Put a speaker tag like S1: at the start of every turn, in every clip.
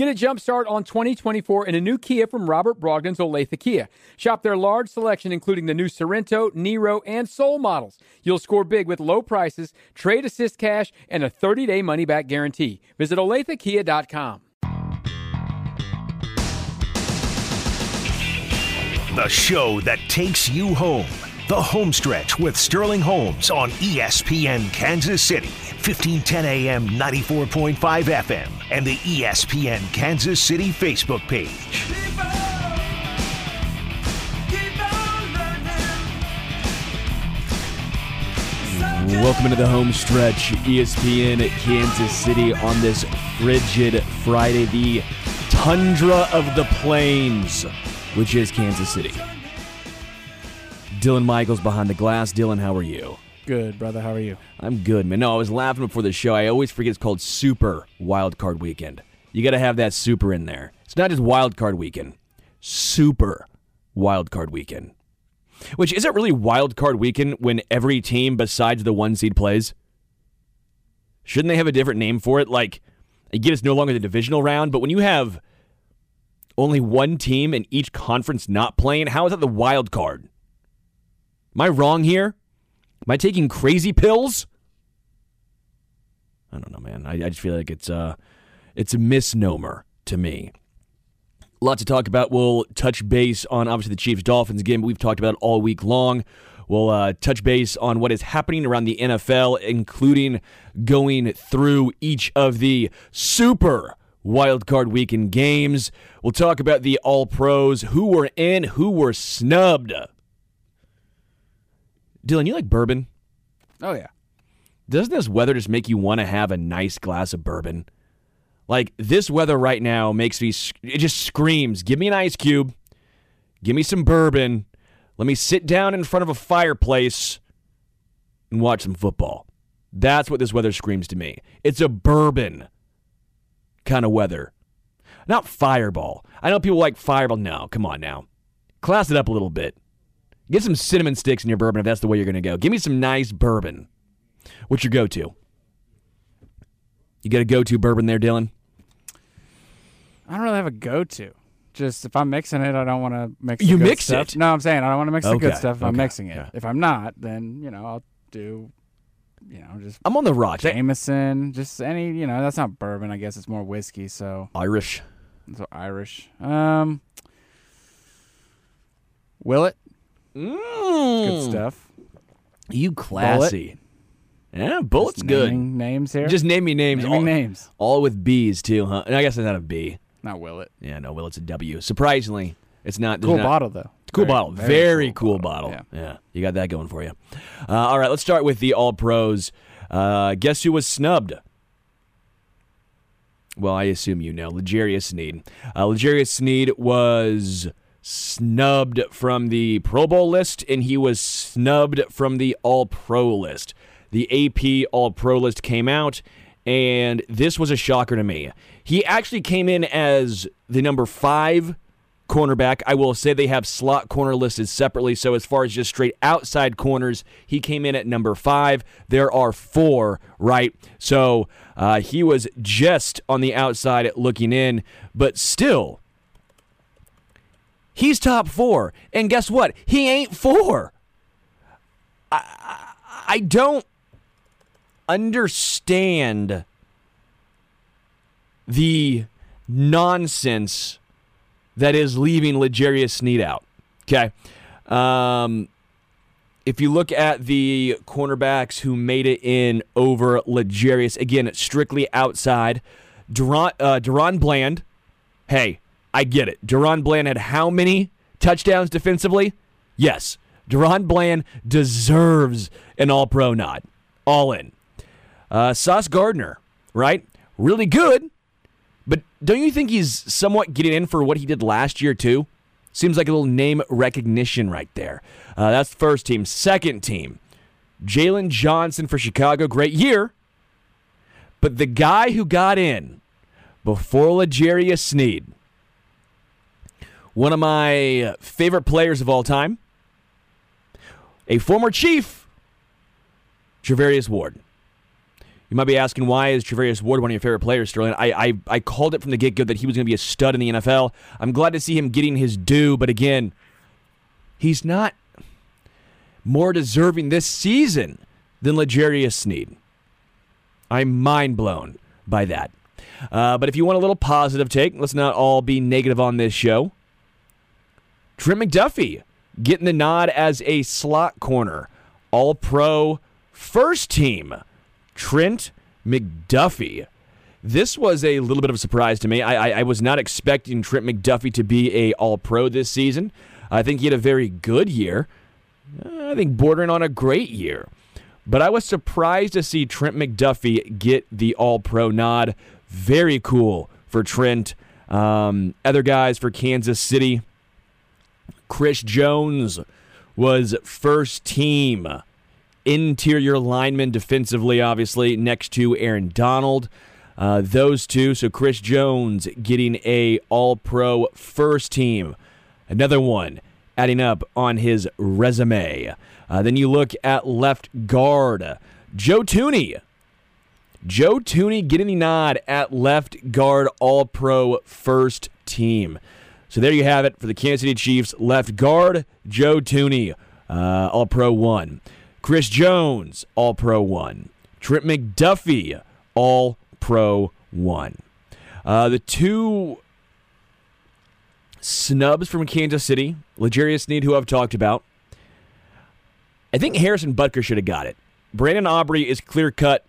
S1: Get a jump start on 2024 in a new Kia from Robert Brogdon's Olathe Kia. Shop their large selection, including the new Sorento, Niro, and Soul models. You'll score big with low prices, trade assist cash, and a 30 day money back guarantee. Visit OlatheKia.com.
S2: The show that takes you home. The home stretch with Sterling Holmes on ESPN Kansas City, 1510 AM, 94.5 FM, and the ESPN Kansas City Facebook page.
S3: Welcome into the home stretch, ESPN Kansas City on this frigid Friday, the tundra of the plains, which is Kansas City. Dylan Michaels behind the glass. Dylan, how are you?
S1: Good, brother. How are you?
S3: I'm good, man. No, I was laughing before the show. I always forget it's called Super Wild Card Weekend. You got to have that super in there. It's not just Wild Card Weekend, Super Wild Card Weekend. Which is it really Wild Card Weekend when every team besides the one seed plays? Shouldn't they have a different name for it? Like, get it's no longer the divisional round, but when you have only one team in each conference not playing, how is that the wild card? Am I wrong here? Am I taking crazy pills? I don't know, man. I, I just feel like it's uh it's a misnomer to me. A lot to talk about. We'll touch base on obviously the Chiefs Dolphins game. We've talked about all week long. We'll uh, touch base on what is happening around the NFL, including going through each of the super wildcard weekend games. We'll talk about the All Pros, who were in, who were snubbed. Dylan, you like bourbon?
S1: Oh, yeah.
S3: Doesn't this weather just make you want to have a nice glass of bourbon? Like this weather right now makes me, it just screams, give me an ice cube, give me some bourbon, let me sit down in front of a fireplace and watch some football. That's what this weather screams to me. It's a bourbon kind of weather. Not fireball. I know people like fireball. No, come on now. Class it up a little bit. Get some cinnamon sticks in your bourbon if that's the way you're going to go. Give me some nice bourbon. What's your go to? You got a go to bourbon there, Dylan?
S4: I don't really have a go to. Just if I'm mixing it, I don't want to mix.
S3: You mix
S4: stuff.
S3: it?
S4: No, I'm saying I don't want to mix the good stuff if I'm mixing it.
S3: okay.
S4: If I'm not, then you know I'll do, you know, just
S3: I'm on the. That-
S4: Jameson, just any, you know, that's not bourbon. I guess it's more whiskey. So
S3: Irish.
S4: so Irish. Um, Willet,
S3: Mm.
S4: good stuff.
S3: You classy. Yeah,
S4: Bulleit's
S3: good.
S4: Names here.
S3: Just name me names.
S4: naming
S3: all,
S4: names.
S3: all with B's too, huh? And I guess it's not a B.
S4: Not Willet.
S3: Yeah, no, well, it's a W. Surprisingly, it's not.
S4: Cool
S3: not-
S4: bottle though.
S3: Cool
S4: Very-
S3: bottle. Very, cool, bottle.
S4: Yeah.
S3: Yeah. you got that going for you. Uh, all right, let's start with the All Pros. Uh, guess who was snubbed? Well, I assume you know. L'Jarius Sneed. Uh, L'Jarius Sneed was snubbed from the Pro Bowl list, and he was snubbed from the All Pro list. The AP All Pro list came out, and this was a shocker to me. He actually came in as the number five cornerback. I will say they have slot corner listed separately. So as far as just straight outside corners, he came in at number five. There are four, right? So uh, he was just on the outside looking in, but still. He's top four. And guess what? He ain't four. I, I, don't understand the nonsense that is leaving L'Jarius Sneed out. Okay. Um, if you look at the cornerbacks who made it in over L'Jarius, again, strictly outside, DaRon, uh, DaRon Bland, hey, I get it. DaRon Bland had how many touchdowns defensively? Yes. DaRon Bland deserves an all pro nod. All in. Uh, Sauce Gardner, right? Really good. But don't you think he's somewhat getting in for what he did last year, too? Seems like a little name recognition right there. Uh, that's first team. Second team, Jaylon Johnson for Chicago. Great year. But the guy who got in before L'Jarius Sneed, one of my favorite players of all time, a former Chief, Charvarius Ward. You might be asking why is Charvarius Ward one of your favorite players, Sterling? I I, I called it from the get go that he was going to be a stud in the NFL. I'm glad to see him getting his due, but again, he's not more deserving this season than L'Jarius Sneed. I'm mind blown by that. Uh, but if you want a little positive take, let's not all be negative on this show. Trent McDuffie getting the nod as a slot corner, all pro first team. Trent McDuffie. This was a little bit of a surprise to me. I, I, I was not expecting Trent McDuffie to be a all pro this season. I think he had a very good year. I think bordering on a great year. But I was surprised to see Trent McDuffie get the all pro nod. Very cool for Trent. Um, other guys for Kansas City. Chris Jones was first team interior lineman defensively, obviously, next to Aaron Donald. Uh, those two. So Chris Jones getting a All Pro first team. Another one adding up on his resume. Uh, then you look at left guard, Joe Thuney. Joe Thuney getting the nod at left guard All Pro first team. So there you have it for the Kansas City Chiefs. Left guard, Joe Thuney, uh, All Pro 1. Chris Jones, All Pro 1. Trent McDuffie, All Pro 1. Uh, the two snubs from Kansas City, L'Jarius Need, who I've talked about. I think Harrison Butker should have got it. Brandon Aubrey is clear cut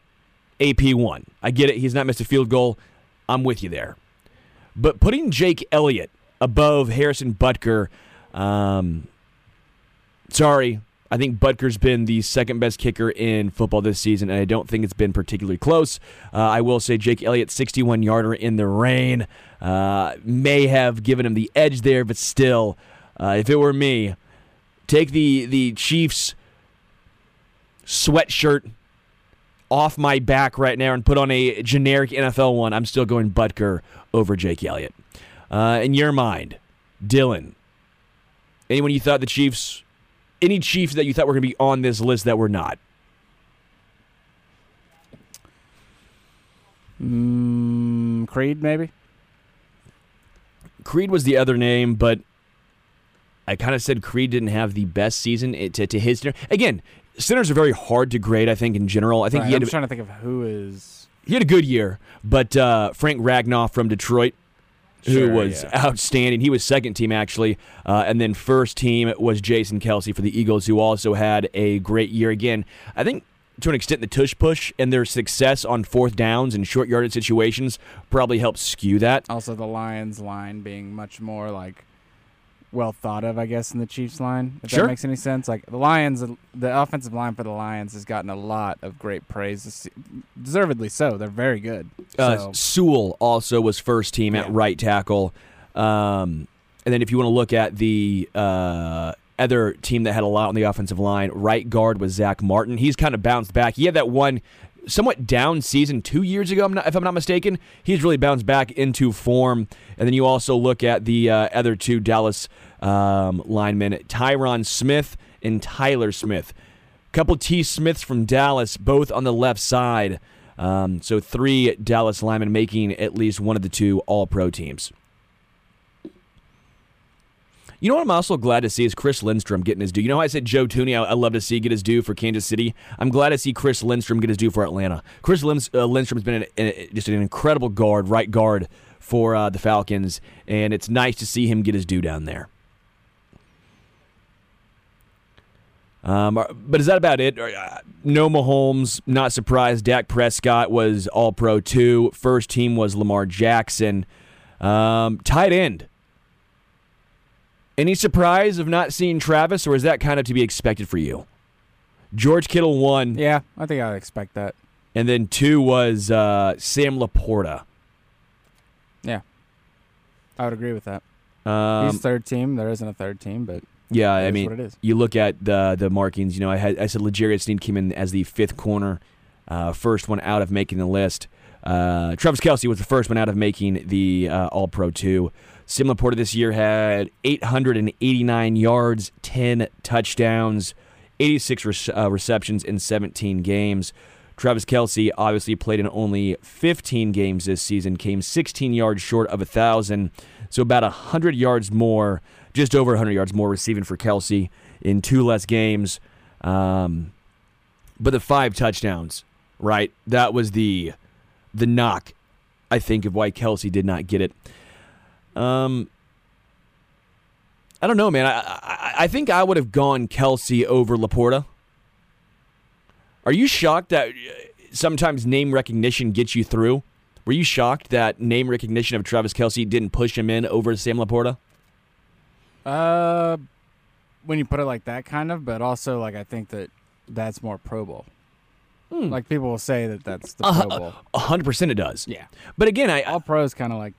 S3: AP1. I get it. He's not missed a field goal. I'm with you there. But putting Jake Elliott above Harrison Butker, um, sorry. I think Butker's been the second best kicker in football this season, and I don't think it's been particularly close. Uh, I will say Jake Elliott, 61 yarder in the rain, uh, may have given him the edge there, but still, uh, if it were me, take the the Chiefs sweatshirt off my back right now and put on a generic NFL one. I'm still going Butker over Jake Elliott. Uh, in your mind, Dylan, anyone you thought the Chiefs, any Chiefs that you thought were going to be on this list that were not?
S4: Mm, Creed, maybe.
S3: Creed was the other name, but I kind of said Creed didn't have the best season to, to his again. Centers are very hard to grade. I think in general. I think
S4: Right,
S3: he had
S4: I'm
S3: a,
S4: trying to think of who is.
S3: he had a good year, but uh, Frank Ragnow from Detroit, who
S4: Sure,
S3: was
S4: yeah.
S3: outstanding. He was second team actually, uh, and then first team was Jason Kelce for the Eagles, who also had a great year. Again, I think to an extent the tush push and their success on fourth downs and short yarded situations probably helped skew that.
S4: Also, the Lions line being much more like well thought of, I guess, in the Chiefs line. If
S3: Sure.
S4: that makes any sense. Like the Lions, the offensive line for the Lions has gotten a lot of great praise, deservedly so. They're very good.
S3: Uh, Sewell also was first team at right tackle. Um, and then if you want to look at the uh, other team that had a lot on the offensive line, right guard was Zach Martin. He's kind of bounced back. He had that one somewhat down season two years ago, if I'm not mistaken. He's really bounced back into form. And then you also look at the uh, other two Dallas um, linemen, Tyron Smith and Tyler Smith. Couple T. Smiths from Dallas, both on the left side. Um, so three Dallas linemen making at least one of the two All Pro teams. You know what I'm also glad to see is Chris Lindstrom getting his due. You know how I said Joe Thuney, I, I love to see get his due for Kansas City. I'm glad to see Chris Lindstrom get his due for Atlanta. Chris uh, Lindstrom's been an, an, just an incredible guard, right guard for uh, the Falcons, and it's nice to see him get his due down there. Um, but is that about it? Uh, No Mahomes, not surprised. Dak Prescott was All Pro two. First team was Lamar Jackson. Um, tight end. Any surprise of not seeing Travis, or is that kind of to be expected for you? George Kittle one,
S4: yeah, I think I'd expect that.
S3: and then two was uh, Sam Laporta.
S4: Yeah, I would agree with that.
S3: Um,
S4: He's third team. There isn't a third team, but
S3: Yeah, I mean,
S4: what it is.
S3: you look at the the markings. You know, I had I said L'Jarius Sneed came in as the fifth corner, uh, first one out of making the list. Uh, Travis Kelce was the first one out of making the uh, All Pro two. Sam Laporta this year had 889 yards, 10 touchdowns, 86 re- uh, receptions in 17 games. Travis Kelce obviously played in only 15 games this season, came 16 yards short of a 1,000, so about 100 yards more, just over 100 yards more receiving for Kelce in two less games. Um, but the five touchdowns, right? That was the the knock, I think, of why Kelce did not get it. Um, I don't know, man. I, I, I think I would have gone Kelce over Laporta. Are you shocked that uh, sometimes name recognition gets you through? Were you shocked that name recognition of Travis Kelce didn't push him in over Sam Laporta?
S4: Uh, when you put it like that, kind of, but also like I think that that's more Pro Bowl. Like people will say that that's the Pro Bowl.
S3: A hundred percent, it does.
S4: Yeah,
S3: But again, I,
S4: all pros kind of like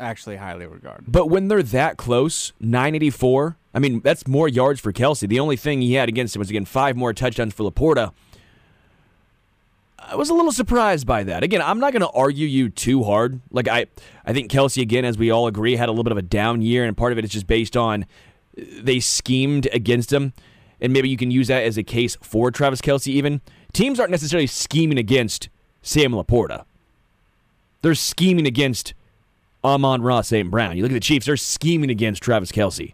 S4: actually highly regarded.
S3: But when they're that close, 984, I mean, that's more yards for Kelce. The only thing he had against him was, again, five more touchdowns for Laporta. I was a little surprised by that. Again, I'm not going to argue you too hard. Like, I, I think Kelce, again, as we all agree, had a little bit of a down year, and part of it is just based on uh, they schemed against him. And maybe you can use that as a case for Travis Kelce, even. Teams aren't necessarily scheming against Sam Laporta, they're scheming against Amon-Ra St. Brown. You look at the Chiefs, they're scheming against Travis Kelce.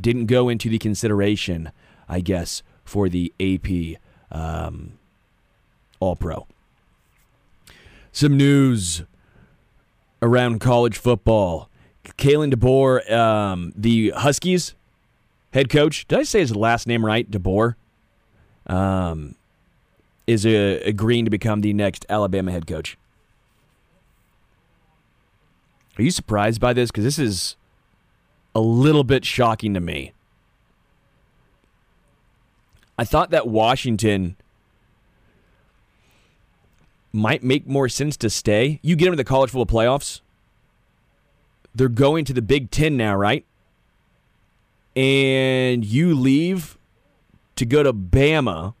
S3: Didn't go into the consideration, I guess, for the AP um, All Pro. Some news around college football. Kalen DeBoer, um, the Huskies head coach, did I say his last name right? DeBoer? Um, is agreeing to become the next Alabama head coach. Are you surprised by this? Because this is a little bit shocking to me. I thought that Washington might make more sense to stay. You get them to the college football playoffs. They're going to the Big Ten now, right? And you leave to go to Bama,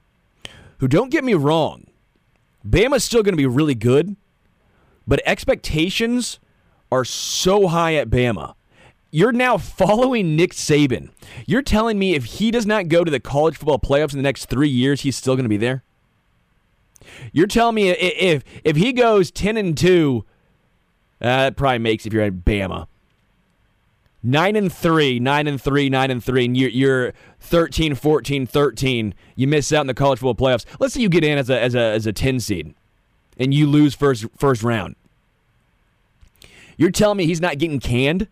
S3: who don't get me wrong, Bama's still going to be really good, but expectations are so high at Bama. You're now following Nick Saban. You're telling me if he does not go to the college football playoffs in the next three years, he's still going to be there. You're telling me if if he goes ten and two, uh, that probably makes if you're at Bama. Nine and three, nine and three, nine and three, and you're, you're 13, 14, 13. You miss out in the college football playoffs. Let's say you get in as a as a as a ten seed, and you lose first first round. You're telling me he's not getting canned?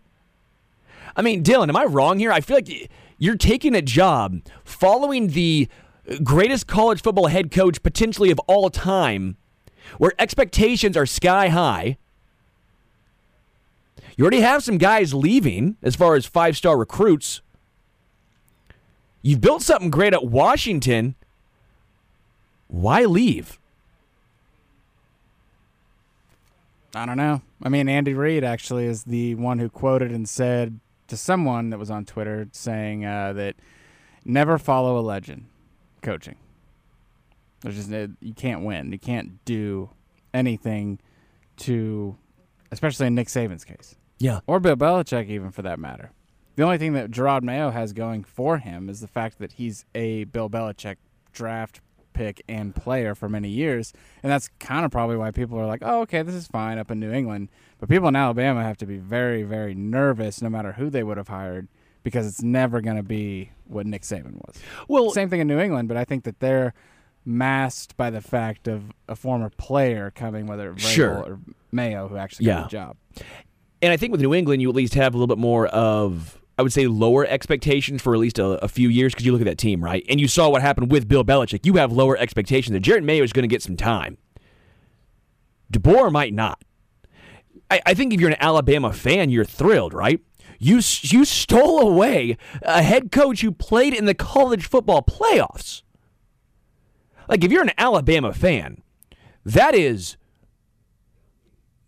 S3: I mean, Dylan, am I wrong here? I feel like you're taking a job following the greatest college football head coach potentially of all time, where expectations are sky high. You already have some guys leaving as far as five star recruits. You've built something great at Washington. Why leave?
S4: I don't know. I mean, Andy Reid actually is the one who quoted and said to someone that was on Twitter saying uh, that never follow a legend coaching. There's just you can't win. You can't do anything to, especially in Nick Saban's case,
S3: Yeah.
S4: or Bill Belichick, even for that matter. The only thing that Jerod Mayo has going for him is the fact that he's a Bill Belichick draft pick and player for many years, and that's kind of probably why people are like, "Oh, okay, this is fine up in New England." But people in Alabama have to be very, very nervous, no matter who they would have hired, because it's never going to be what Nick Saban was.
S3: Well,
S4: Same thing in New England, but I think that they're masked by the fact of a former player coming, whether Vrabel
S3: Sure.
S4: or Mayo, who actually
S3: Yeah.
S4: got the job.
S3: And I think with New England, you at least have a little bit more of, I would say, lower expectations for at least a, a few years because you look at that team, right? And you saw what happened with Bill Belichick. You have lower expectations. that Jerod Mayo is going to get some time. DeBoer might not. I, I think if you're an Alabama fan, you're thrilled, right? You you stole away a head coach who played in the college football playoffs. Like if you're an Alabama fan, that is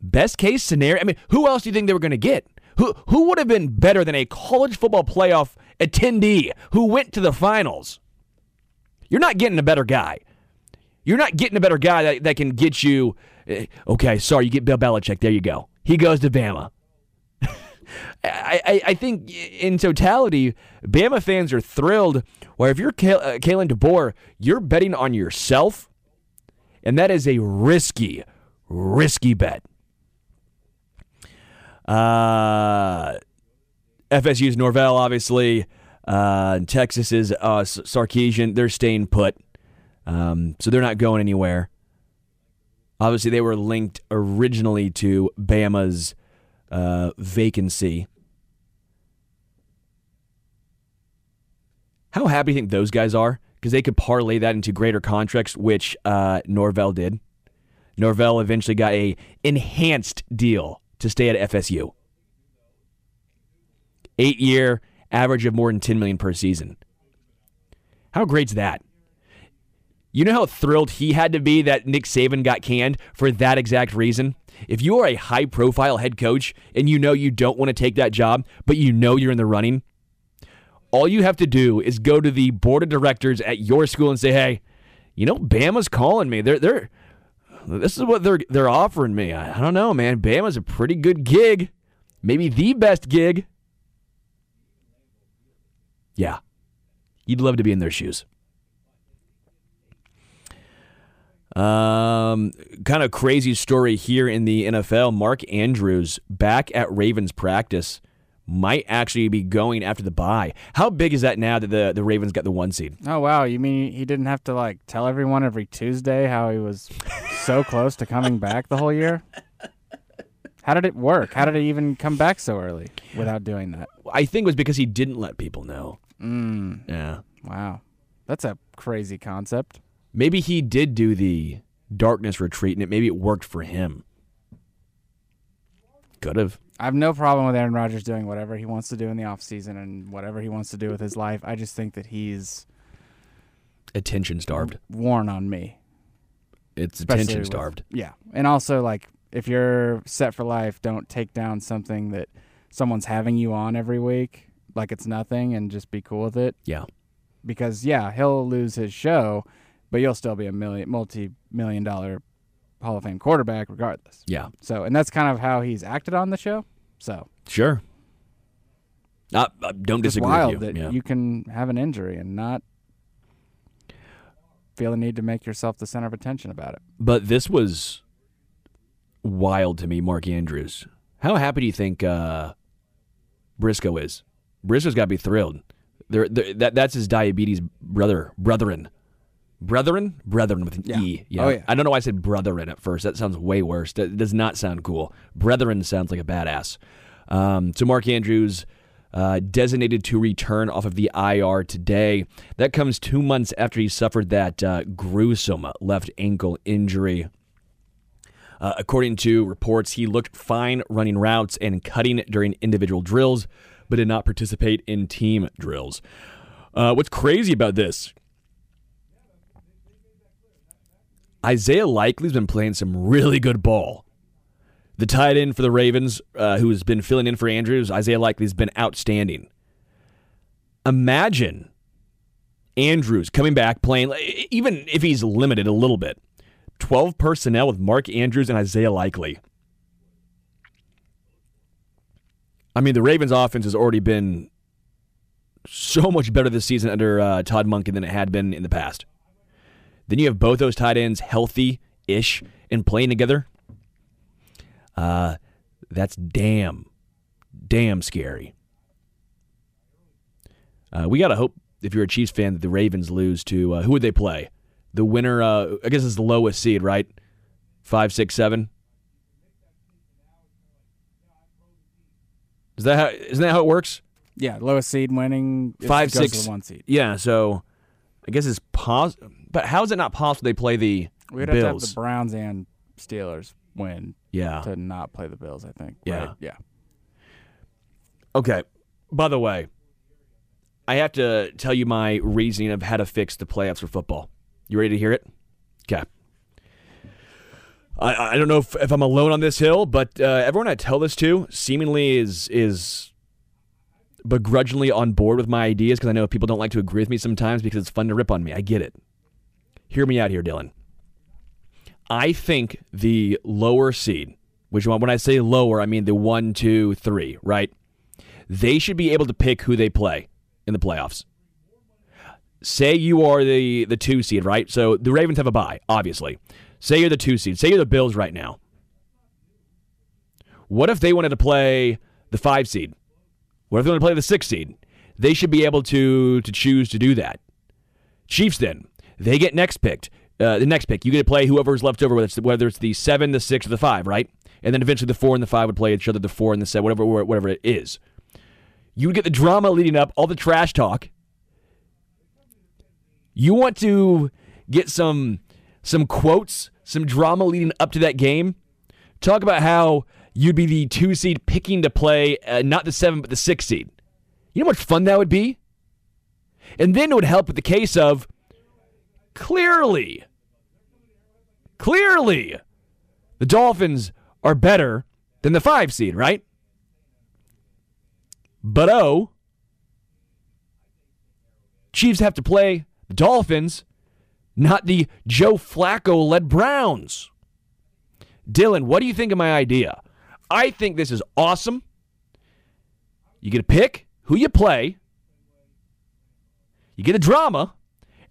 S3: best case scenario. I mean, who else do you think they were going to get? Who who would have been better than a college football playoff attendee who went to the finals? You're not getting a better guy. You're not getting a better guy that, that can get you. eh, Okay, sorry, you get Bill Belichick. There you go. He goes to Bama. I, I, think in totality, Bama fans are thrilled. Where if you're uh, Kalen DeBoer, you're betting on yourself And that is a risky, risky bet. Uh, FSU's Norvell, obviously. Uh, Texas is uh, Sarkisian. They're staying put. Um, so they're not going anywhere. Obviously, they were linked originally to Bama's uh, vacancy. How happy do you think those guys are? Because they could parlay that into greater contracts, which uh, Norvell did. Norvell eventually got a enhanced deal to stay at FSU. Eight year, average of more than 10 million per season. How great's that? You know how thrilled he had to be that Nick Saban got canned for that exact reason? If you are a high profile head coach and you know you don't want to take that job, but you know you're in the running, all you have to do is go to the board of directors at your school and say, "Hey, you know Bama's calling me. They're they're this is what they're they're offering me. I, I don't know, man. Bama's a pretty good gig. Maybe the best gig." Yeah. You'd love to be in their shoes. Um, kind of crazy story here in the NFL. Mark Andrews back at Ravens practice might actually be going after the bye. How big is that now that the, the Ravens got the one seed?
S4: Oh wow, you mean he didn't have to like tell everyone every Tuesday how he was so close to coming back the whole year? How did it work? How did it even come back so early without doing that?
S3: I think it was because he didn't let people know.
S4: Mm,
S3: Yeah.
S4: wow, that's a crazy concept.
S3: Maybe he did do the darkness retreat and it maybe it worked for him. Could have.
S4: I have no problem with Aaron Rodgers doing whatever he wants to do in the offseason and whatever he wants to do with his life. I just think that he's
S3: Attention starved.
S4: worn on me.
S3: It's
S4: especially
S3: attention
S4: with-
S3: starved.
S4: Yeah. And also like if you're set for life, don't take down something that someone's having you on every week like it's nothing and just be cool with it
S3: Yeah.
S4: because yeah, he'll lose his show, but you'll still be a million multi-million dollar Hall of Fame quarterback regardless.
S3: Yeah.
S4: So, and that's kind of how he's acted on the show. So,
S3: Sure. Uh, uh, don't
S4: it's
S3: disagree
S4: wild
S3: with you.
S4: that
S3: yeah.
S4: you can have an injury and not feel the need to make yourself the center of attention about it.
S3: But this was wild to me, Mark Andrews. How happy do you think uh, Briscoe is? Briscoe's got to be thrilled. They're, they're- that that's his diabetes brother, brethren, brethren, brethren with an
S4: Yeah.
S3: e.
S4: Oh, yeah.
S3: I don't know why I said brethren at first. That sounds way worse. That does not sound cool. Brethren sounds like a badass. Um, so Mark Andrews. Uh, designated to return off of the IR today. That comes two months after he suffered that uh, gruesome left ankle injury. Uh, according to reports, he looked fine running routes and cutting during individual drills, but did not participate in team drills. Uh, what's crazy about this? Isaiah Likely's been playing some really good ball. The tight end for the Ravens, uh, who has been filling in for Andrews, Isaiah Likely's been outstanding. Imagine Andrews coming back playing, even if he's limited a little bit. 12 personnel with Mark Andrews and Isaiah Likely. I mean, the Ravens' offense has already been so much better this season under uh, Todd Monken than it had been in the past. Then you have both those tight ends healthy ish and playing together. Uh, that's damn, damn scary. Uh, we got to hope, if you're a Chiefs fan, that the Ravens lose to uh, who would they play? The winner, uh, I guess, is the lowest seed, right? Five, six, seven. Is that how? Isn't that how it works?
S4: Yeah, lowest seed winning
S3: Five, six,
S4: one seed.
S3: Yeah. So, I guess it's possible. But how is it not possible they play the
S4: We'd have to have the Browns and Steelers win
S3: yeah.
S4: to not play the Bills. I think.
S3: Yeah.
S4: Right? Yeah.
S3: Okay. By the way, I have to tell you my reasoning of how to fix the playoffs for football. You ready to hear it? Okay. I, I don't know if, if I'm alone on this hill, but uh, everyone I tell this to seemingly is is begrudgingly on board with my ideas because I know people don't like to agree with me sometimes because it's fun to rip on me. I get it. Hear me out here, Dylan. I think the lower seed, which when I say lower, I mean the one, two, three, right? They should be able to pick who they play in the playoffs. Say you are the the two seed, right? So the Ravens have a bye, obviously. Say you're the two seed. Say you're the Bills right now. What if they wanted to play the five seed? What if they want to play the six seed? They should be able to to choose to do that. Chiefs then they get next picked. Uh, the next pick, you get to play whoever's left over, whether it's, whether it's the seven, the six, or the five, right? And then eventually the four and the five would play each other, the four and the seven, whatever, whatever it is. You would get the drama leading up, all the trash talk. You want to get some some quotes, some drama leading up to that game. Talk about how you'd be the two seed picking to play, uh, not the seven, but the six seed. You know how much fun that would be? And then it would help with the case of clearly, clearly, the Dolphins are better than the five seed, right? But oh, Chiefs have to play the Dolphins, not the Joe Flacco led Browns. Dylan, what do you think of my idea? I think this is awesome. You get to pick who you play, you get a drama,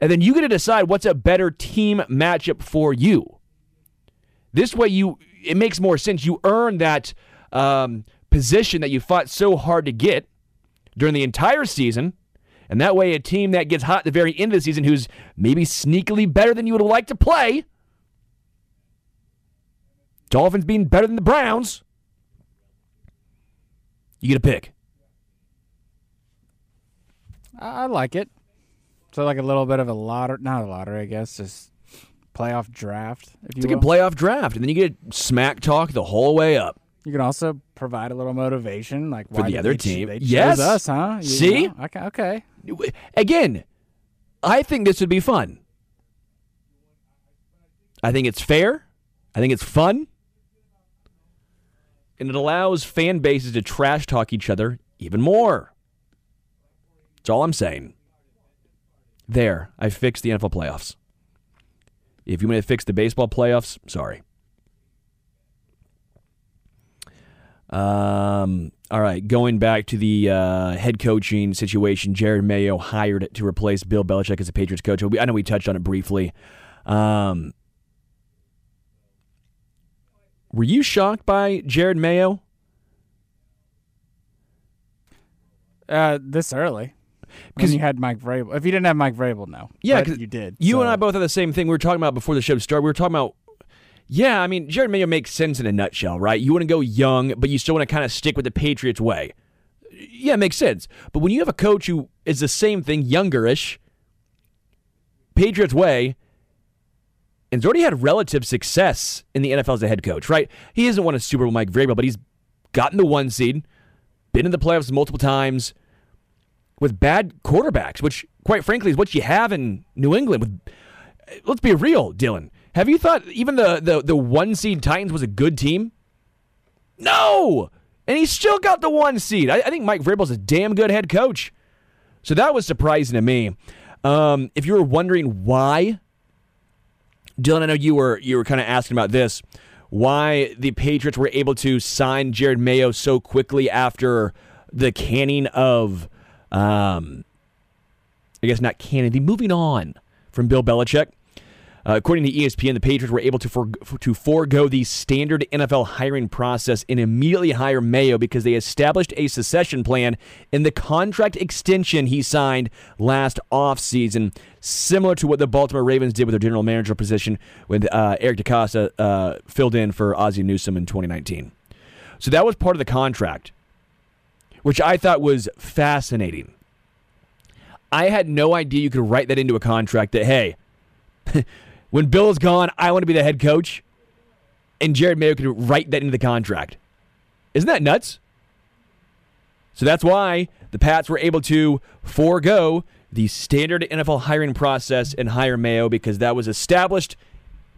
S3: and then you get to decide what's a better team matchup for you. This way, you it makes more sense. You earn that um, position that you fought so hard to get during the entire season. And that way, a team that gets hot at the very end of the season, who's maybe sneakily better than you would like to play, Dolphins being better than the Browns, you get a pick.
S4: I I like it. So like a little bit of a lottery, not a lottery, I guess, just playoff draft. If you
S3: It's like a playoff draft, and then you get smack talk the whole way up.
S4: You can also provide a little motivation, like
S3: For the other
S4: ch-
S3: team.
S4: They
S3: Yes.
S4: us, huh? You
S3: See?
S4: know? Okay, okay.
S3: Again, I think this would be fun. I think it's fair. I think it's fun. And it allows fan bases to trash talk each other even more. That's all I'm saying. There, I fixed the NFL playoffs. If you want to fix the baseball playoffs, sorry. Um, all right, going back to the uh, head coaching situation, Jerod Mayo hired to replace Bill Belichick as the Patriots coach. I know we touched on it briefly. Um, were you shocked by Jerod Mayo?
S4: Uh, this early.
S3: Because-
S4: you had Mike Vrabel. If you didn't have Mike Vrabel, no.
S3: Yeah,
S4: you did.
S3: You and I both had the same thing. We were talking about before the show started. We were talking about, yeah, I mean, Jerod Mayo makes sense in a nutshell, right? You want to go young, but you still want to kind of stick with the Patriots way. Yeah, it makes sense. But when you have a coach who is the same thing, youngerish, Patriots way, and already had relative success in the NFL as a head coach, right? He hasn't won a Super Bowl, Mike Vrabel, but he's gotten the one seed, been in the playoffs multiple times with bad quarterbacks, which, quite frankly, is what you have in New England. With let's be real, Dylan. Have you thought even the the, the one seed Titans was a good team? No, and he still got the one seed. I, I think Mike Vrabel's a damn good head coach. So that was surprising to me. Um, if you were wondering why, Dylan, I know you were you were kind of asking about this. Why the Patriots were able to sign Jerod Mayo so quickly after the canning of, um, I guess not canning, the moving on from Bill Belichick. Uh, according to ESPN, the Patriots were able to for, to forego the standard NFL hiring process and immediately hire Mayo because they established a secession plan in the contract extension he signed last offseason, similar to what the Baltimore Ravens did with their general manager position when uh, Eric DeCosta uh, filled in for Ozzie Newsome in 2019. So that was part of the contract, which I thought was fascinating. I had no idea you could write that into a contract that, hey, when Bill is gone, I want to be the head coach. And Jerod Mayo could write that into the contract. Isn't that nuts? So that's why the Pats were able to forego the standard NFL hiring process and hire Mayo because that was established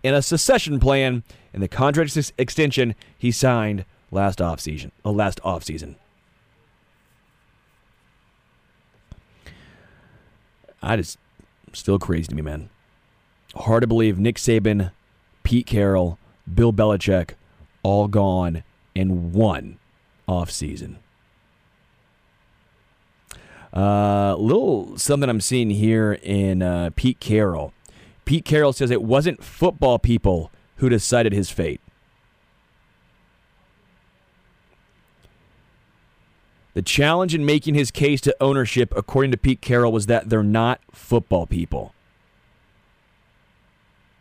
S3: in a secession plan in the contract extension he signed last offseason. Uh, last offseason. I just still crazy to me, man. Hard to believe Nick Saban, Pete Carroll, Bill Belichick, all gone in one off season. Uh, little something I'm seeing here in uh, Pete Carroll. Pete Carroll says it wasn't football people who decided his fate. The challenge in making his case to ownership, according to Pete Carroll, was that they're not football people.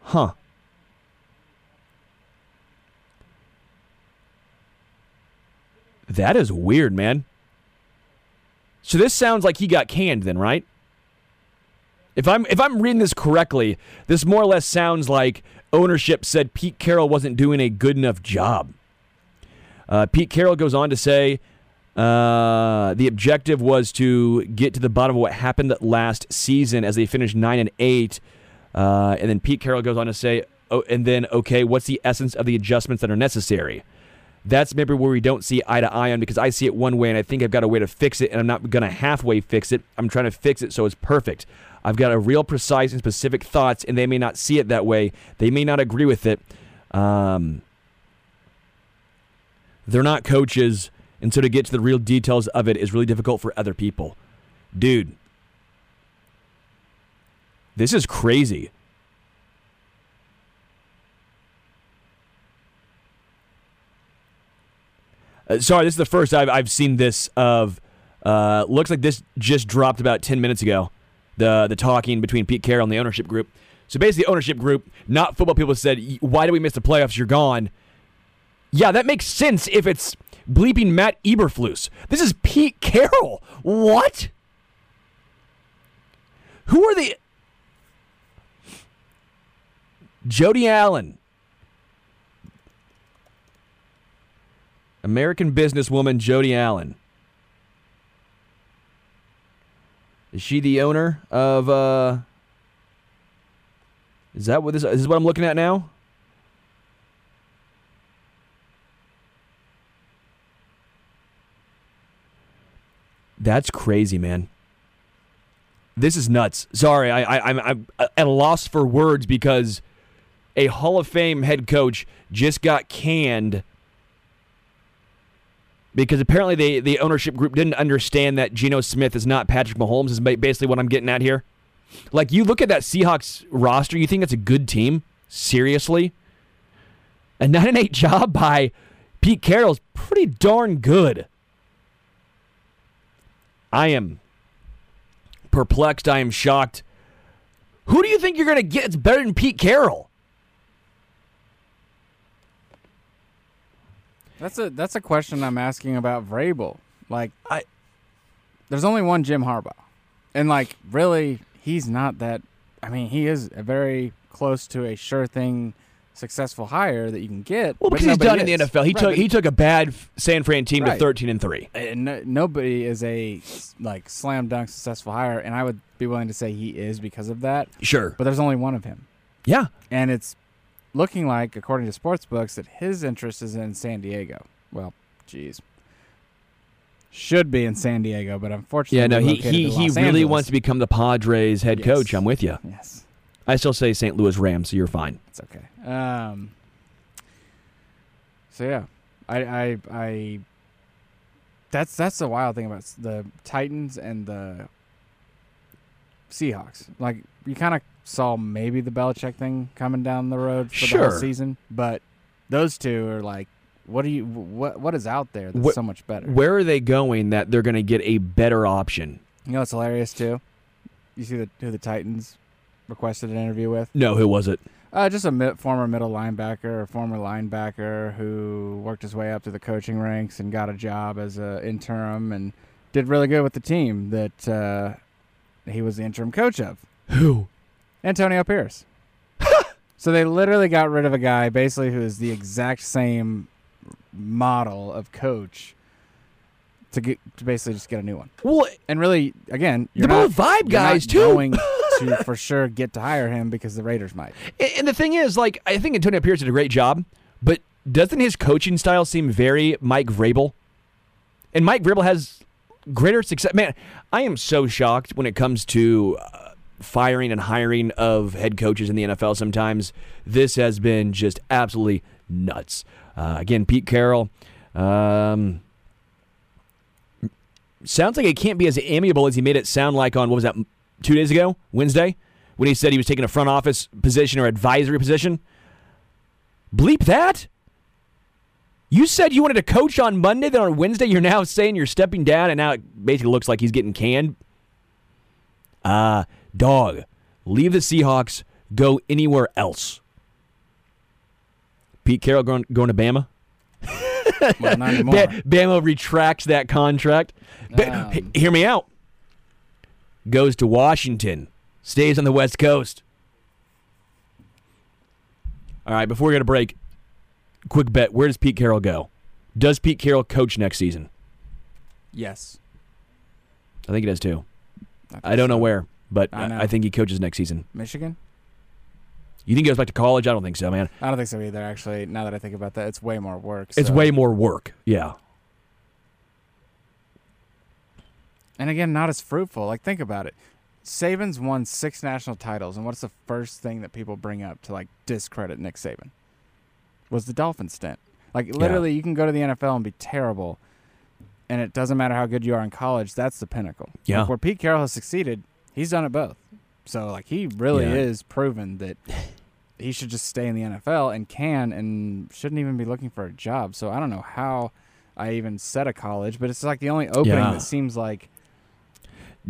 S3: Huh. That is weird, man. So this sounds like he got canned then, right? If I'm if I'm reading this correctly, this more or less sounds like ownership said Pete Carroll wasn't doing a good enough job. Uh, Pete Carroll goes on to say uh, the objective was to get to the bottom of what happened last season as they finished nine and eight. Uh, and then Pete Carroll goes on to say, oh, and then okay, what's the essence of the adjustments that are necessary? That's maybe where we don't see eye to eye on because I see it one way and I think I've got a way to fix it, and I'm not going to halfway fix it. I'm trying to fix it so it's perfect. I've got a real precise and specific thoughts, and they may not see it that way. They may not agree with it. Um, they're not coaches, and so to get to the real details of it is really difficult for other people. Dude, this is crazy. Uh, sorry, this is the first I've, I've seen this of. Uh, looks like this just dropped about 10 minutes ago. The, the talking between Pete Carroll and the ownership group. So basically, ownership group, not football people, said, Why did we miss the playoffs? You're gone. Yeah, that makes sense if it's bleeping Matt Eberflus. This is Pete Carroll. What? Who are the. Jody Allen. American businesswoman Jody Allen. Is she the owner of uh Is that what this, this is what I'm looking at now? That's crazy, man. This is nuts. Sorry, I, I, I'm, I'm at a loss for words because a Hall of Fame head coach just got canned because apparently they, the ownership group didn't understand that Geno Smith is not Patrick Mahomes, is basically what I'm getting at here. Like, you look at that Seahawks roster, you think that's a good team? Seriously? A 9 and 8 job by Pete Carroll is pretty darn good. I am perplexed. I am shocked. Who do you think you're going to get that's better than Pete Carroll?
S4: That's a that's a question I'm asking about Vrabel. Like,
S3: I
S4: there's only one Jim Harbaugh, and like, really, he's not that. I mean, he is a very close to a sure thing, successful hire that you can get.
S3: Well, because he's done in the. NFL. He
S4: Right,
S3: took he took a bad San Fran team to 13 and 3.
S4: and no, nobody is a like slam dunk successful hire, and I would be willing to say he is because of that.
S3: Sure.
S4: But there's only one of him,
S3: Yeah.
S4: and it's looking like, according to sports books, that his interest is in San Diego. Well, geez, should be in San Diego, but unfortunately,
S3: Yeah, no, he he, he really wants to become the Padres head
S4: Yes.
S3: coach. I'm with you.
S4: Yes,
S3: I still say St. Louis Rams, so you're fine.
S4: it's okay. Um. So yeah, I I I. That's that's the wild thing about the Titans and the Seahawks. Like you kind of saw maybe the Belichick thing coming down the road for the whole season, but those two are like, what do you what what is out there that's
S3: What-
S4: so much better?
S3: Where are they going that they're going to get a better option?
S4: You know, it's hilarious too. You see the who the Titans requested an interview with?
S3: No, who was it?
S4: Uh, just a mid, former middle linebacker, a former linebacker who worked his way up to the coaching ranks and got a job as an interim and did really good with the team that uh, he was the interim coach of.
S3: Who?
S4: Antonio Pierce. so they literally got rid of a guy basically who is the exact same model of coach to get to basically just get a new one.
S3: Well,
S4: And really, again, you're not
S3: vibe
S4: you're not
S3: guys, too.
S4: Going to for sure get to hire him because the Raiders might.
S3: and and the thing is, like, I think Antonio Pierce did a great job, but doesn't his coaching style seem very Mike Vrabel? And Mike Vrabel has greater success. Man, I am so shocked when it comes to uh, firing and hiring of head coaches in the NFL. Sometimes this has been just absolutely nuts. Uh, again, Pete Carroll. Um, sounds like it can't be as amiable as he made it sound like on what was that two days ago wednesday when he said he was taking a front office position or advisory position Bleep that. You said you wanted to coach on Monday, then on Wednesday you're now saying you're stepping down, and now it basically looks like he's getting canned. Uh, dog, leave the Seahawks, go anywhere else. Pete Carroll going, going to Bama?
S4: Well.
S3: Bama retracts that contract.
S4: Um.
S3: H- hear me out. Goes to Washington. Stays on the West Coast. All right, before we get a break, quick bet. Where does Pete Carroll go? Does Pete Carroll coach next season?
S4: yes.
S3: I think he does too.
S4: think
S3: I don't know where, but
S4: I
S3: I, think he coaches next season.
S4: Michigan?
S3: You think he goes back to college? I don't think so, man.
S4: I don't think so either. Actually, now that I think about that, it's way more work.
S3: It's way more work. Yeah.
S4: and again, not as fruitful. Like, think about it. Saban's won six national titles, and what's the first thing that people bring up to like discredit Nick Saban? Was the Dolphin stint. Like, literally, you can go to the NFL and be terrible, and it doesn't matter how good you are in college. That's the pinnacle.
S3: Yeah.
S4: Like, where Pete Carroll has succeeded, he's done it both. So, like, he really
S3: Yeah.
S4: is proven that he should just stay in the NFL and can and shouldn't even be looking for a job. So, I don't know how I even said a college, but it's like the only opening
S3: Yeah.
S4: that seems like.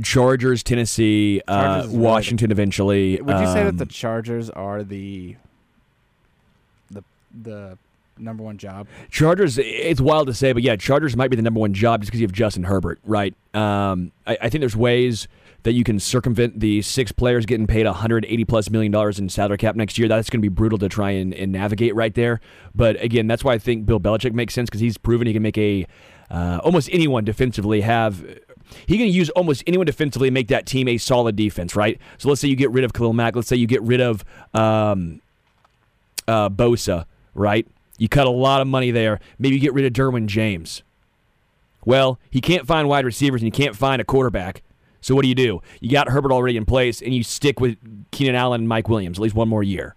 S3: Chargers, Tennessee, uh,
S4: Chargers really the-
S3: Washington eventually.
S4: Would you say that
S3: Um,
S4: the Chargers are the the the number one job?
S3: Chargers, it's wild to say, but yeah, Chargers might be the number one job just because you have Justin Herbert, right? Um, I, I think there's ways that you can circumvent the six players getting paid 180 plus million dollars in salary cap next year. That's going to be brutal to try and, and navigate right there. But again, that's why I think Bill Belichick makes sense because he's proven he can make a uh, almost anyone defensively have. He can use almost anyone defensively and make that team a solid defense, right? So let's say you get rid of Khalil Mack. Let's say you get rid of um, uh, Bosa, right? You cut a lot of money there. Maybe you get rid of Derwin James. Well, he can't find wide receivers and he can't find a quarterback. So what do you do? You got Herbert already in place and you stick with Keenan Allen and Mike Williams at least one more year.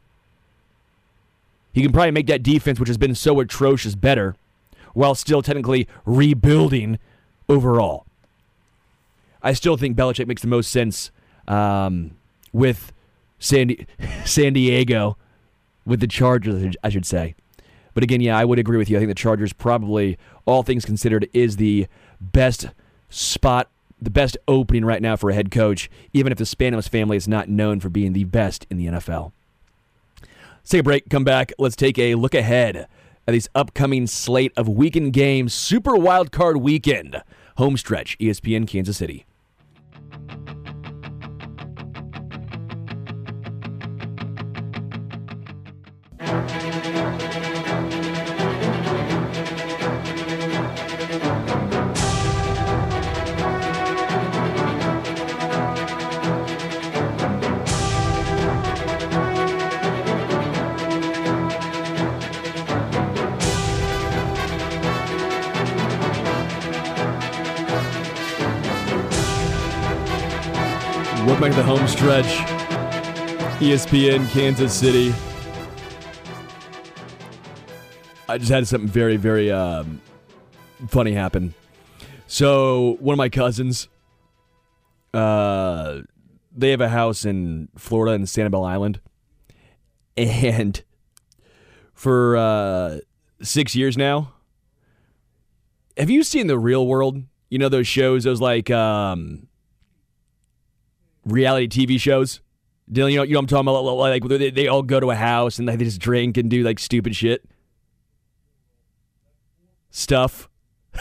S3: He can probably make that defense, which has been so atrocious, better while still technically rebuilding overall. I still think Belichick makes the most sense um, with San, Di- San Diego, with the Chargers, I should say. But again, yeah, I would agree with you. I think the Chargers probably, all things considered, is the best spot, the best opening right now for a head coach, even if the Spanos family is not known for being the best in the NFL. Let's take a break, come back. Let's take a look ahead at these upcoming slate of weekend games, Super Wild Card Weekend, home stretch, E ESPN Kansas City. The home stretch. ESPN Kansas City. I just had something very, very um, funny happen. So one of my cousins, uh, they have a house in Florida in Sanibel Island, and for uh, six years now, have you seen the Real World? You know those shows, those like um, reality TV shows. Dylan, you know, you know I'm talking about? Like they, they all go to a house and they just drink and do like stupid shit stuff.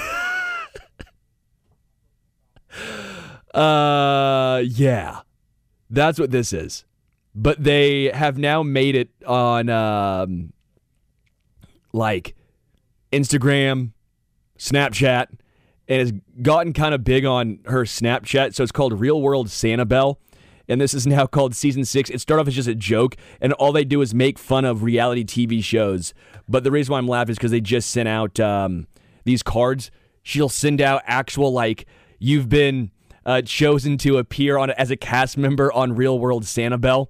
S3: uh, yeah, that's what this is. But they have now made it on um, like Instagram, Snapchat, and has gotten kind of big on her Snapchat. So it's called Real World Sanibel. And this is now called season six. It started off as just a joke, and all they do is make fun of reality TV shows. But the reason why I'm laughing is because they just sent out um, these cards. She'll send out actual, like, you've been uh, chosen to appear on as a cast member on Real World Sanibel.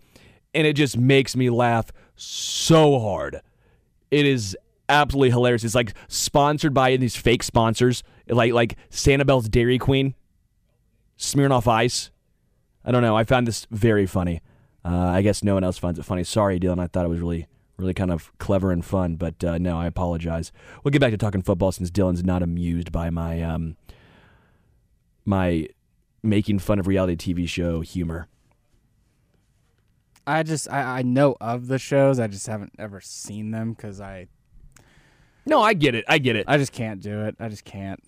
S3: And it just makes me laugh so hard. It is absolutely hilarious. It's like sponsored by these fake sponsors, like like Sanibel's Dairy Queen, Smirnoff Ice. I don't know. I found this very funny. Uh, I guess no one else finds it funny. Sorry, Dylan. I thought it was really really kind of clever and fun. But uh, no, I apologize. We'll get back to talking football since Dylan's not amused by my um, my making fun of reality TV show humor.
S4: I just I, I know of the shows. I just haven't ever seen them because I
S3: No, I get it. I get it.
S4: I just can't do it. I just can't.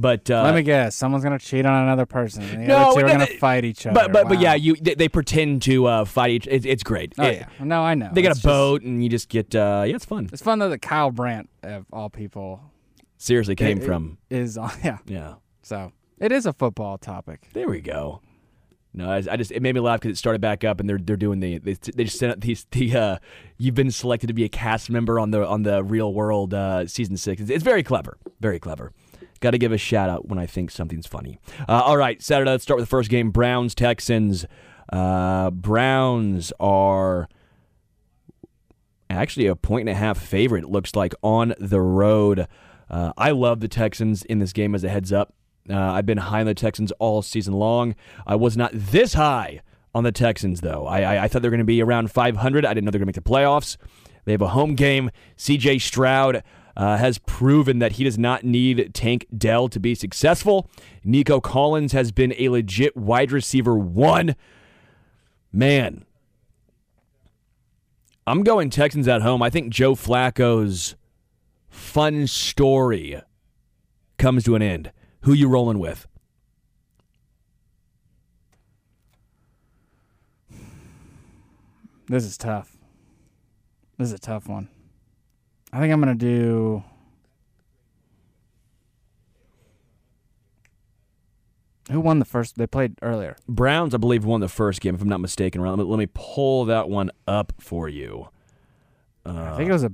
S3: But uh,
S4: Let me guess. Someone's gonna cheat on another person. And the
S3: No,
S4: other two are gonna
S3: they-
S4: fight each other.
S3: but but but yeah, you they, they pretend to uh, fight each. It, it's great.
S4: Oh
S3: It-
S4: yeah. No, I know.
S3: They got
S4: It's
S3: a
S4: just-
S3: boat, and you just get. Uh, yeah, it's fun.
S4: It's fun though that Kyle Brandt of all people
S3: Seriously, came
S4: it-
S3: from.
S4: is on. Yeah.
S3: Yeah.
S4: So it is a football topic.
S3: There we go. No, I, I just it made me laugh because it started back up, and they're they're doing the they, they just sent out these the uh, you've been selected to be a cast member on the on the Real World uh, season six. It's, it's very clever, very clever. Got to give a shout out when I think something's funny. Uh, all right, Saturday. Let's start with the first game: Browns Texans. Uh, Browns are actually a point and a half favorite. It looks like on the road. Uh, I love the Texans in this game. As a heads up, uh, I've been high on the Texans all season long. I was not this high on the Texans though. I, I, I thought they were going to be around 500. I didn't know they were going to make the playoffs. They have a home game. C.J. Stroud. Uh, has proven that he does not need Tank Dell to be successful. Nico Collins has been a legit wide receiver one. Man, I'm going Texans at home. I think Joe Flacco's fun story comes to an end. Who you rolling with?
S4: This is tough. This is a tough one. I think I'm gonna do. Who won the first? They played earlier.
S3: Browns, I believe, won the first game, if I'm not mistaken. Let me, let me pull that one up for you.
S4: I think it was a.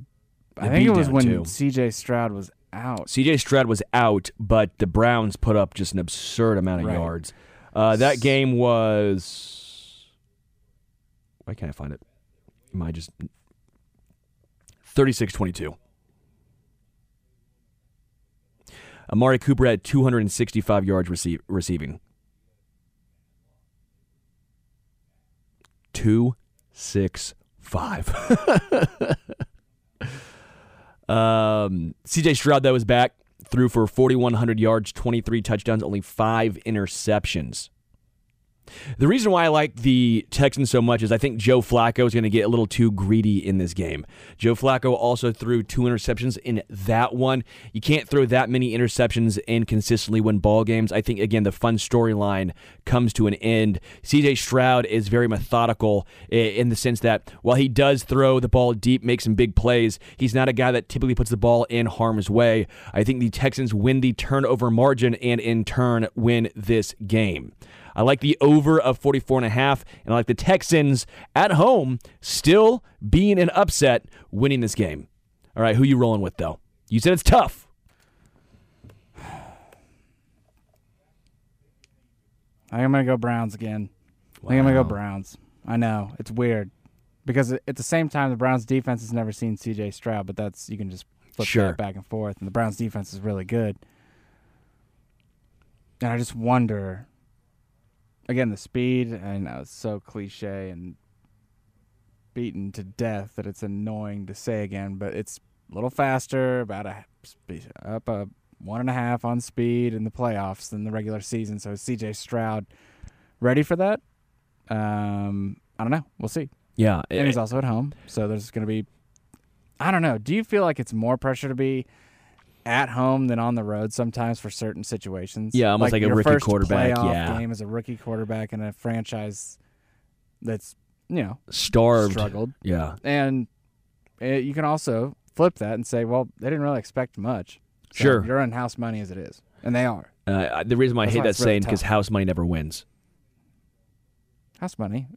S4: I think it was when
S3: too.
S4: C.J. Stroud was out.
S3: CJ Stroud was out, but the Browns put up just an absurd amount of
S4: Right.
S3: yards. Uh, that game was. Why can't I find it? Am I just. 36 22. Amari Cooper had 265 yards receive, receiving. Two, six, five. um, CJ Stroud, that was back, threw for 4,100 yards, 23 touchdowns, only five interceptions. The reason why I like the Texans so much is I think Joe Flacco is going to get a little too greedy in this game. Joe Flacco also threw two interceptions in that one. You can't throw that many interceptions and consistently win ball games. I think again the fun storyline comes to an end. CJ Stroud is very methodical in the sense that while he does throw the ball deep, make some big plays, he's not a guy that typically puts the ball in harm's way. I think the Texans win the turnover margin and in turn win this game. I like the over of 44 and a half, and I like the Texans at home still being an upset, winning this game. All right, who you rolling with though? You said it's tough.
S4: I think I'm gonna go Browns again. I think I'm gonna go Browns. I know it's weird because at the same time the Browns defense has never seen C.J. Stroud, but that's you can just flip
S3: Sure.
S4: that back and forth, and the Browns defense is really good. And I just wonder, again, the speed. I know it's so cliche and beaten to death that it's annoying to say again, but it's a little faster, about a up a one and a half on speed in the playoffs than the regular season. So C.J. Stroud ready for that? Um, I don't know. We'll see.
S3: Yeah,
S4: And he's also at home, so there's going to be. I don't know. Do you feel like it's more pressure to be at home than on the road sometimes for certain situations?
S3: Yeah, almost like a
S4: your
S3: rookie
S4: first
S3: quarterback, yeah.
S4: game as a rookie quarterback in a franchise that's you know
S3: starved.
S4: struggled,
S3: Yeah,
S4: and uh you can also flip that and say, well, they didn't really expect much. So
S3: Sure.
S4: you're in house money as it is, and they are
S3: uh, the reason why I hate that saying because house money never wins.
S4: house money.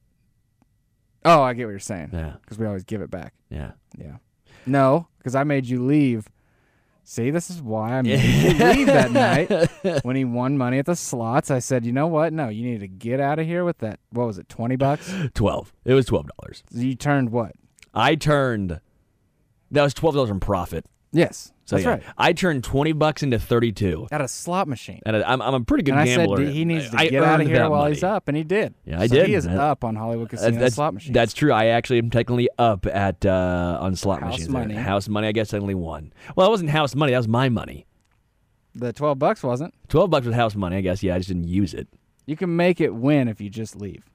S4: Oh, I get what you're saying
S3: Yeah,
S4: because we always give it back.
S3: yeah.
S4: Yeah. No, because I made you leave. See, this is why I made you leave that night when he won money at the slots. I said, you know what? No, you need to get out of here with that. What was it? Twenty bucks.
S3: Twelve. It was twelve dollars.
S4: you turned what?
S3: I turned. That was twelve dollars in profit.
S4: Yes.
S3: So
S4: That's
S3: yeah,
S4: right.
S3: I turned twenty bucks into thirty-two.
S4: At a slot machine.
S3: And I- I'm, I'm a pretty good
S4: And I said
S3: gambler.
S4: he needs to
S3: I
S4: get out of here while
S3: money.
S4: he's up, and he did.
S3: Yeah, I
S4: So
S3: did.
S4: He is up on Hollywood Casino
S3: that's,
S4: slot machines.
S3: that's true. I actually am technically up at uh, on slot
S4: House
S3: machines.
S4: money.
S3: House money. I guess I only won. Well, it wasn't house money. That was my money.
S4: the twelve bucks wasn't.
S3: Twelve bucks was house money. I guess. Yeah, I just didn't use it.
S4: You can make it win if you just leave.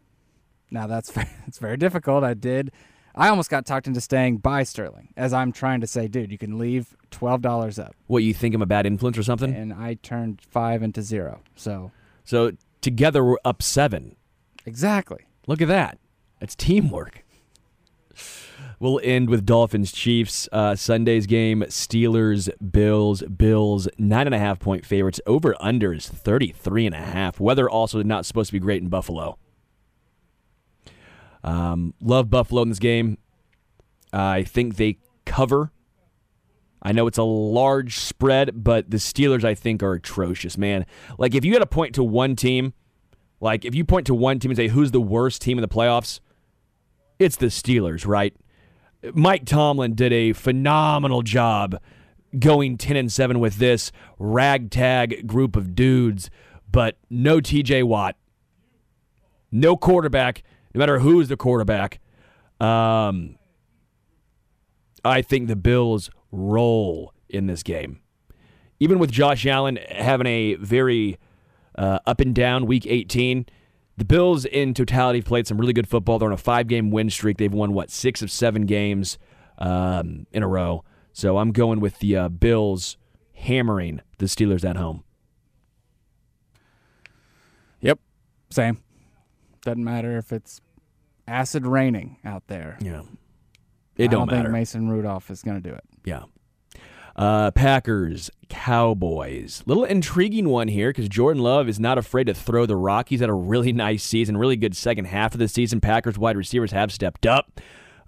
S4: Now that's it's very difficult. I did. I almost got talked into staying by Sterling, as I'm trying to say, dude, you can leave twelve dollars up,
S3: What you think I'm a bad influence or something?
S4: and I turned five into zero. So
S3: So together we're up seven.
S4: exactly.
S3: Look at that. That's teamwork. We'll end with Dolphins Chiefs. Uh, Sunday's game Steelers, Bills, Bills, nine and a half point favorites. Over under is 33 and a half. Weather also not supposed to be great in Buffalo. Um, love Buffalo in this game. I think they cover. I know it's a large spread, but the Steelers, I think, are atrocious, man. Like, if you had to point to one team, like, if you point to one team and say, who's the worst team in the playoffs? It's the Steelers, right? Mike Tomlin did a phenomenal job going 10 and 7 with this ragtag group of dudes, but no TJ Watt, no quarterback, no matter who's the quarterback. Um, I think the Bills roll in this game. Even with Josh Allen having a very uh, up and down week 18, the Bills in totality have played some really good football. They're on a five game win streak. They've won, what, six of seven games um, in a row. So I'm going with the uh, Bills hammering the Steelers at home.
S4: Yep. Same. Doesn't matter if it's acid raining out there.
S3: Yeah. It don't,
S4: don't
S3: matter.
S4: think Mason Rudolph is going to do it.
S3: Yeah. Uh, Packers, Cowboys. Little intriguing one here because Jordan Love is not afraid to throw the rock. He's had a really nice season, really good second half of the season. Packers wide receivers have stepped up.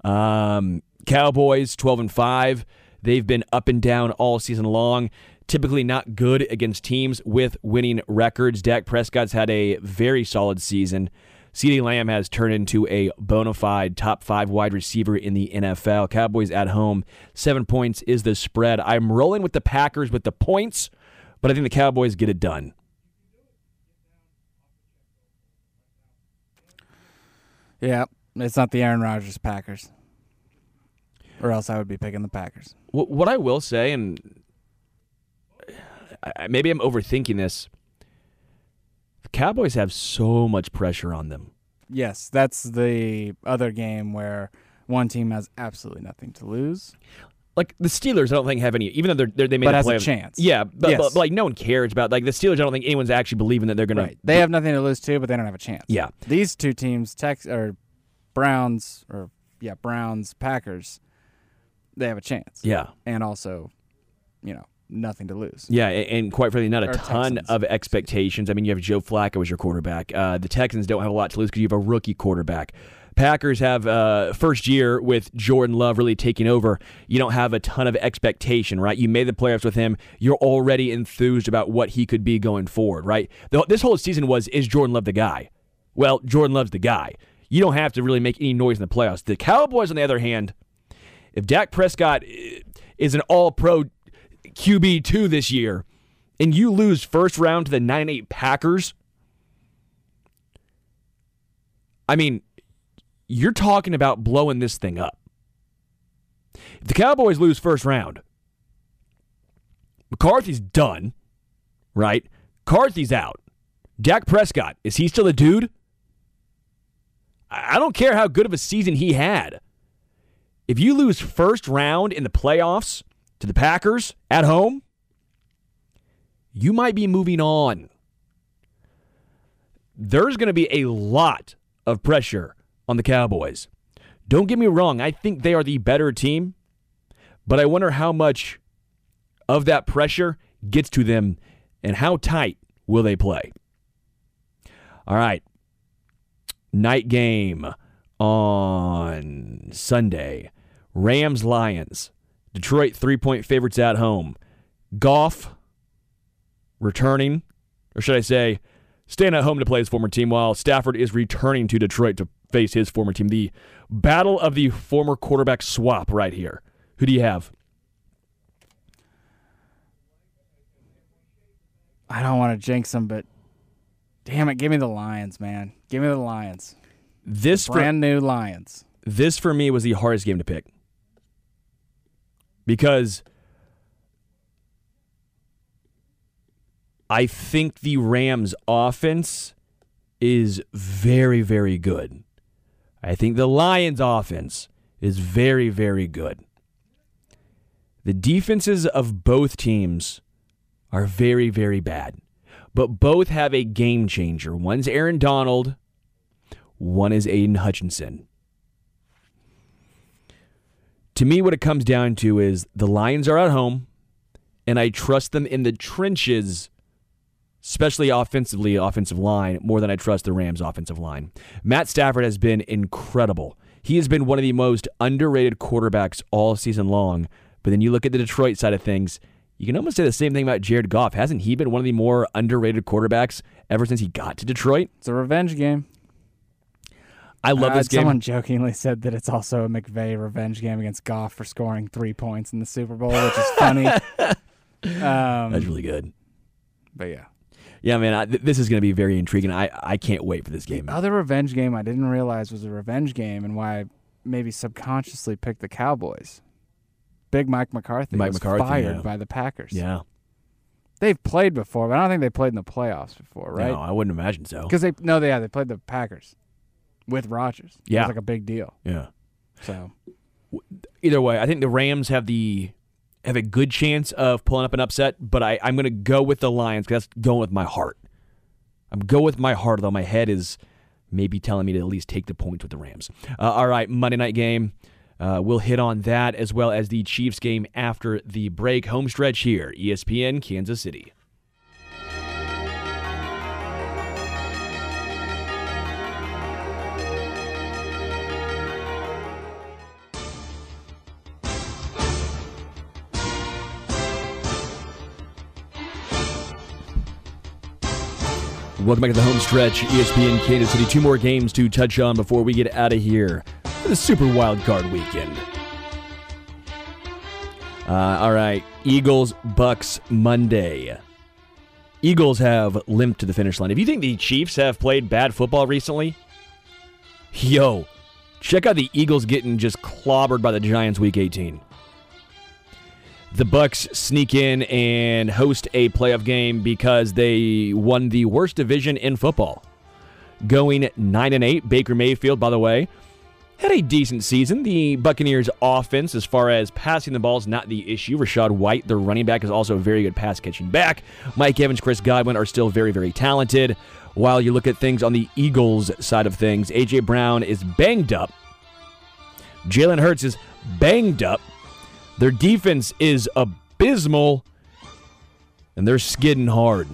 S3: Um, Cowboys, 12 and 5. They've been up and down all season long. Typically not good against teams with winning records. Dak Prescott's had a very solid season. CeeDee Lamb has turned into a bona fide top five wide receiver in the NFL. Cowboys at home, seven points is the spread. I'm rolling with the Packers with the points, but I think the Cowboys get it done.
S4: Yeah. It's not the Aaron Rodgers Packers. Or else I would be picking the Packers.
S3: What I will say, and maybe I'm overthinking this, Cowboys have so much pressure on them.
S4: Yes, that's the other game where one team has absolutely nothing to lose.
S3: Like the Steelers, I don't think have any. Even though they're, they're, they made
S4: But
S3: the
S4: has a chance.
S3: Yeah, but,
S4: Yes.
S3: but, like no one cares about like the Steelers. I don't think anyone's actually believing that they're going
S4: Right. They have nothing to lose too, but they don't have a chance.
S3: Yeah.
S4: These two teams, Tex or Browns or yeah, Browns, Packers, they have a chance.
S3: Yeah.
S4: And also, you know, nothing to lose.
S3: Yeah, a- and quite frankly, not a
S4: Or
S3: ton
S4: Texans.
S3: of expectations. I mean, you have Joe Flacco as your quarterback. Uh, the Texans don't have a lot to lose because you have a rookie quarterback. Packers have uh, first year with Jordan Love really taking over. You don't have a ton of expectation, right? You made the playoffs with him. You're already enthused about what he could be going forward, right? The, this whole season was is Jordan Love the guy? Well, Jordan Love's the guy. You don't have to really make any noise in the playoffs. The Cowboys, on the other hand, if Dak Prescott eh, is an all pro QB2 this year and you lose first round to the 9 8 Packers, I mean, you're talking about blowing this thing up. If the Cowboys lose first round, McCarthy's done, right? McCarthy's out. Dak Prescott, is he still a dude? I I don't care how good of a season he had. If you lose first round in the playoffs to the Packers at home, you might be moving on. There's going to be a lot of pressure on the Cowboys. Don't get me wrong, I think they are the better team, but I wonder how much of that pressure gets to them and how tight will they play. All right. Night game on Sunday. Rams Lions. Detroit three point favorites at home. Goff returning, or should I say, staying at home to play his former team while Stafford is returning to Detroit to face his former team. The battle of the former quarterback swap right here. Who do you have?
S4: I don't want to jinx them, but damn it, give me the Lions, man. Give me the Lions.
S3: This for,
S4: Brand new Lions.
S3: this for me was the hardest game to pick because I think the Rams offense is very very good. I think the Lions offense is very very good. The defenses of both teams are very very bad. But both have a game changer. One's Aaron Donald, one is Aidan Hutchinson. To me, what it comes down to is the Lions are at home, and I trust them in the trenches, especially offensively, offensive line, more than I trust the Rams' offensive line. Matt Stafford has been incredible. He has been one of the most underrated quarterbacks all season long. But then you look at the Detroit side of things, you can almost say the same thing about Jared Goff. Hasn't he been one of the more underrated quarterbacks ever since he got to Detroit?
S4: It's a revenge game.
S3: I love
S4: Uh,
S3: this game.
S4: Someone jokingly said that it's also a McVay revenge game against Goff for scoring three points in the Super Bowl, which is funny. um,
S3: That's really good.
S4: but yeah.
S3: Yeah, man, I, th- this is going to be very intriguing. I, I can't wait for this game.
S4: Other revenge game I didn't realize was a revenge game and why I maybe subconsciously picked the Cowboys. Big Mike McCarthy
S3: Mike
S4: was
S3: McCarthy,
S4: fired
S3: yeah.
S4: by the Packers.
S3: Yeah,
S4: They've played before, but I don't think they played in the playoffs before, right?
S3: No, I wouldn't imagine so.
S4: Because they no, they yeah, they played the Packers with Rodgers. it
S3: Yeah.
S4: was like a big deal.
S3: Yeah.
S4: So
S3: Either way, I think the Rams have the have a good chance of pulling up an upset, but I, I'm going to go with the Lions because that's going with my heart. I'm going with my heart, though my head is maybe telling me to at least take the points with the Rams. Uh, all right, Monday night game. Uh, we'll hit on that as well as the Chiefs game after the break. Home stretch here, ESPN Kansas City. Welcome back to the home stretch, ESPN Kansas City. Two more games to touch on before we get out of here the Super Wild Card weekend. Uh, all right, Eagles Bucks Monday. Eagles have limped to the finish line. If you think the Chiefs have played bad football recently, yo, check out the Eagles getting just clobbered by the Giants week 18. The Bucks sneak in and host a playoff game because they won the worst division in football. Going 9 and 8, Baker Mayfield, by the way, had a decent season. The Buccaneers offense as far as passing the ball is not the issue. Rachaad White, the running back, is also a very good pass catching back. Mike Evans, Chris Godwin are still very very talented. While you look at things on the Eagles side of things, AJ Brown is banged up. Jalen Hurts is banged up. Their defense is abysmal, and they're skidding hard.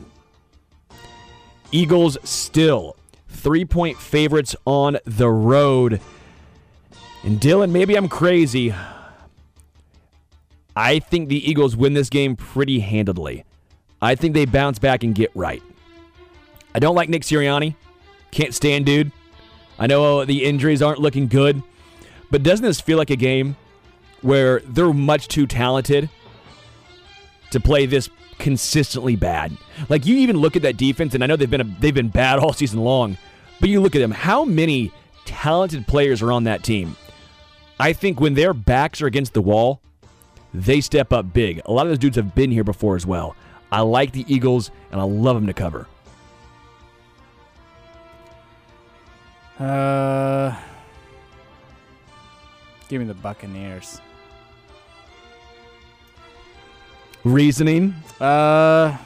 S3: Eagles still three point favorites on the road. And Dylan, maybe I'm crazy. I think the Eagles win this game pretty handedly. I think they bounce back and get right. I don't like Nick Sirianni. Can't stand dude. I know the injuries aren't looking good, but doesn't this feel like a game where they're much too talented to play this consistently bad. Like you even look at that defense, and I know they've been a, they've been bad all season long, but you look at them. How many talented players are on that team? I think when their backs are against the wall, they step up big. A lot of those dudes have been here before as well. I like the Eagles, and I love them to cover.
S4: Uh, give me the Buccaneers.
S3: Reasoning?
S4: Uh,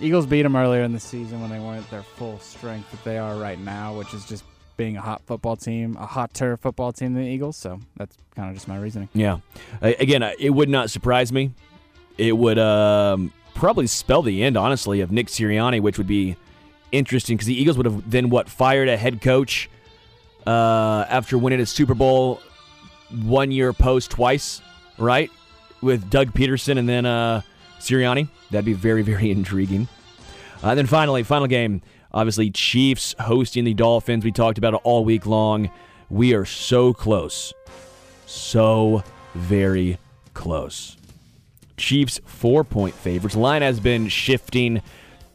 S4: Eagles beat them earlier in the season when they weren't at their full strength that they are right now, which is just being a hot football team, a hotter football team than the Eagles. So that's kind of just my reasoning.
S3: Yeah. Again, uh, it would not surprise me. It would um, probably spell the end, honestly, of Nick Sirianni, which would be interesting because the Eagles would have then what fired a head coach uh, after winning a Super Bowl one year post twice, right? With Doug Pederson and then uh, Sirianni. That'd be very very intriguing. Uh, and then finally, final game. Obviously, Chiefs hosting the Dolphins. We talked about it all week long. We are so close, so very close. Chiefs four point favorites. Line has been shifting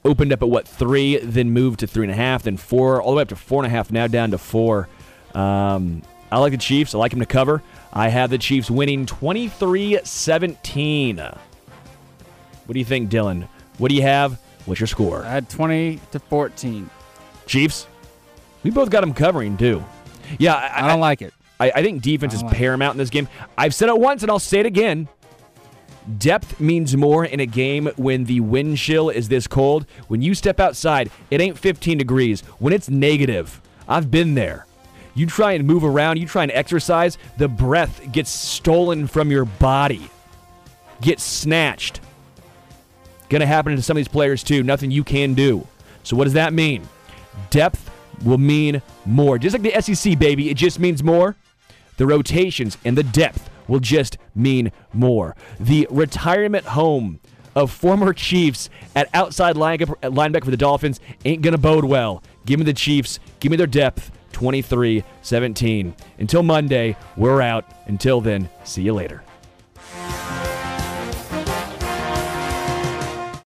S3: opened up at what three, then moved to three and a half, then four, all the way up to four and a half, now down to four. Um, I like the Chiefs. I like them to cover. I have the Chiefs winning 23 17. What do you think, Dylan? What do you have? What's your score?
S4: I had 20 to 14.
S3: Chiefs? We both got them covering, too. Yeah, I,
S4: I don't like it.
S3: I, I think defense
S4: I
S3: is
S4: like it.
S3: paramount in this game. I've said it once and I'll say it again. Depth means more in a game when the wind chill is this cold. When you step outside, it ain't 15 degrees. When it's negative, I've been there. You try and move around, you try and exercise, the breath gets stolen from your body, gets snatched. Gonna happen to some of these players too. Nothing you can do. So, what does that mean? Depth will mean more. Just like the SEC, baby, it just means more. The rotations and the depth will just mean more. The retirement home of former Chiefs at outside linebacker for the Dolphins ain't going to bode well. Give me the Chiefs. Give me their depth. 23 17. Until Monday, we're out. Until then, see you later.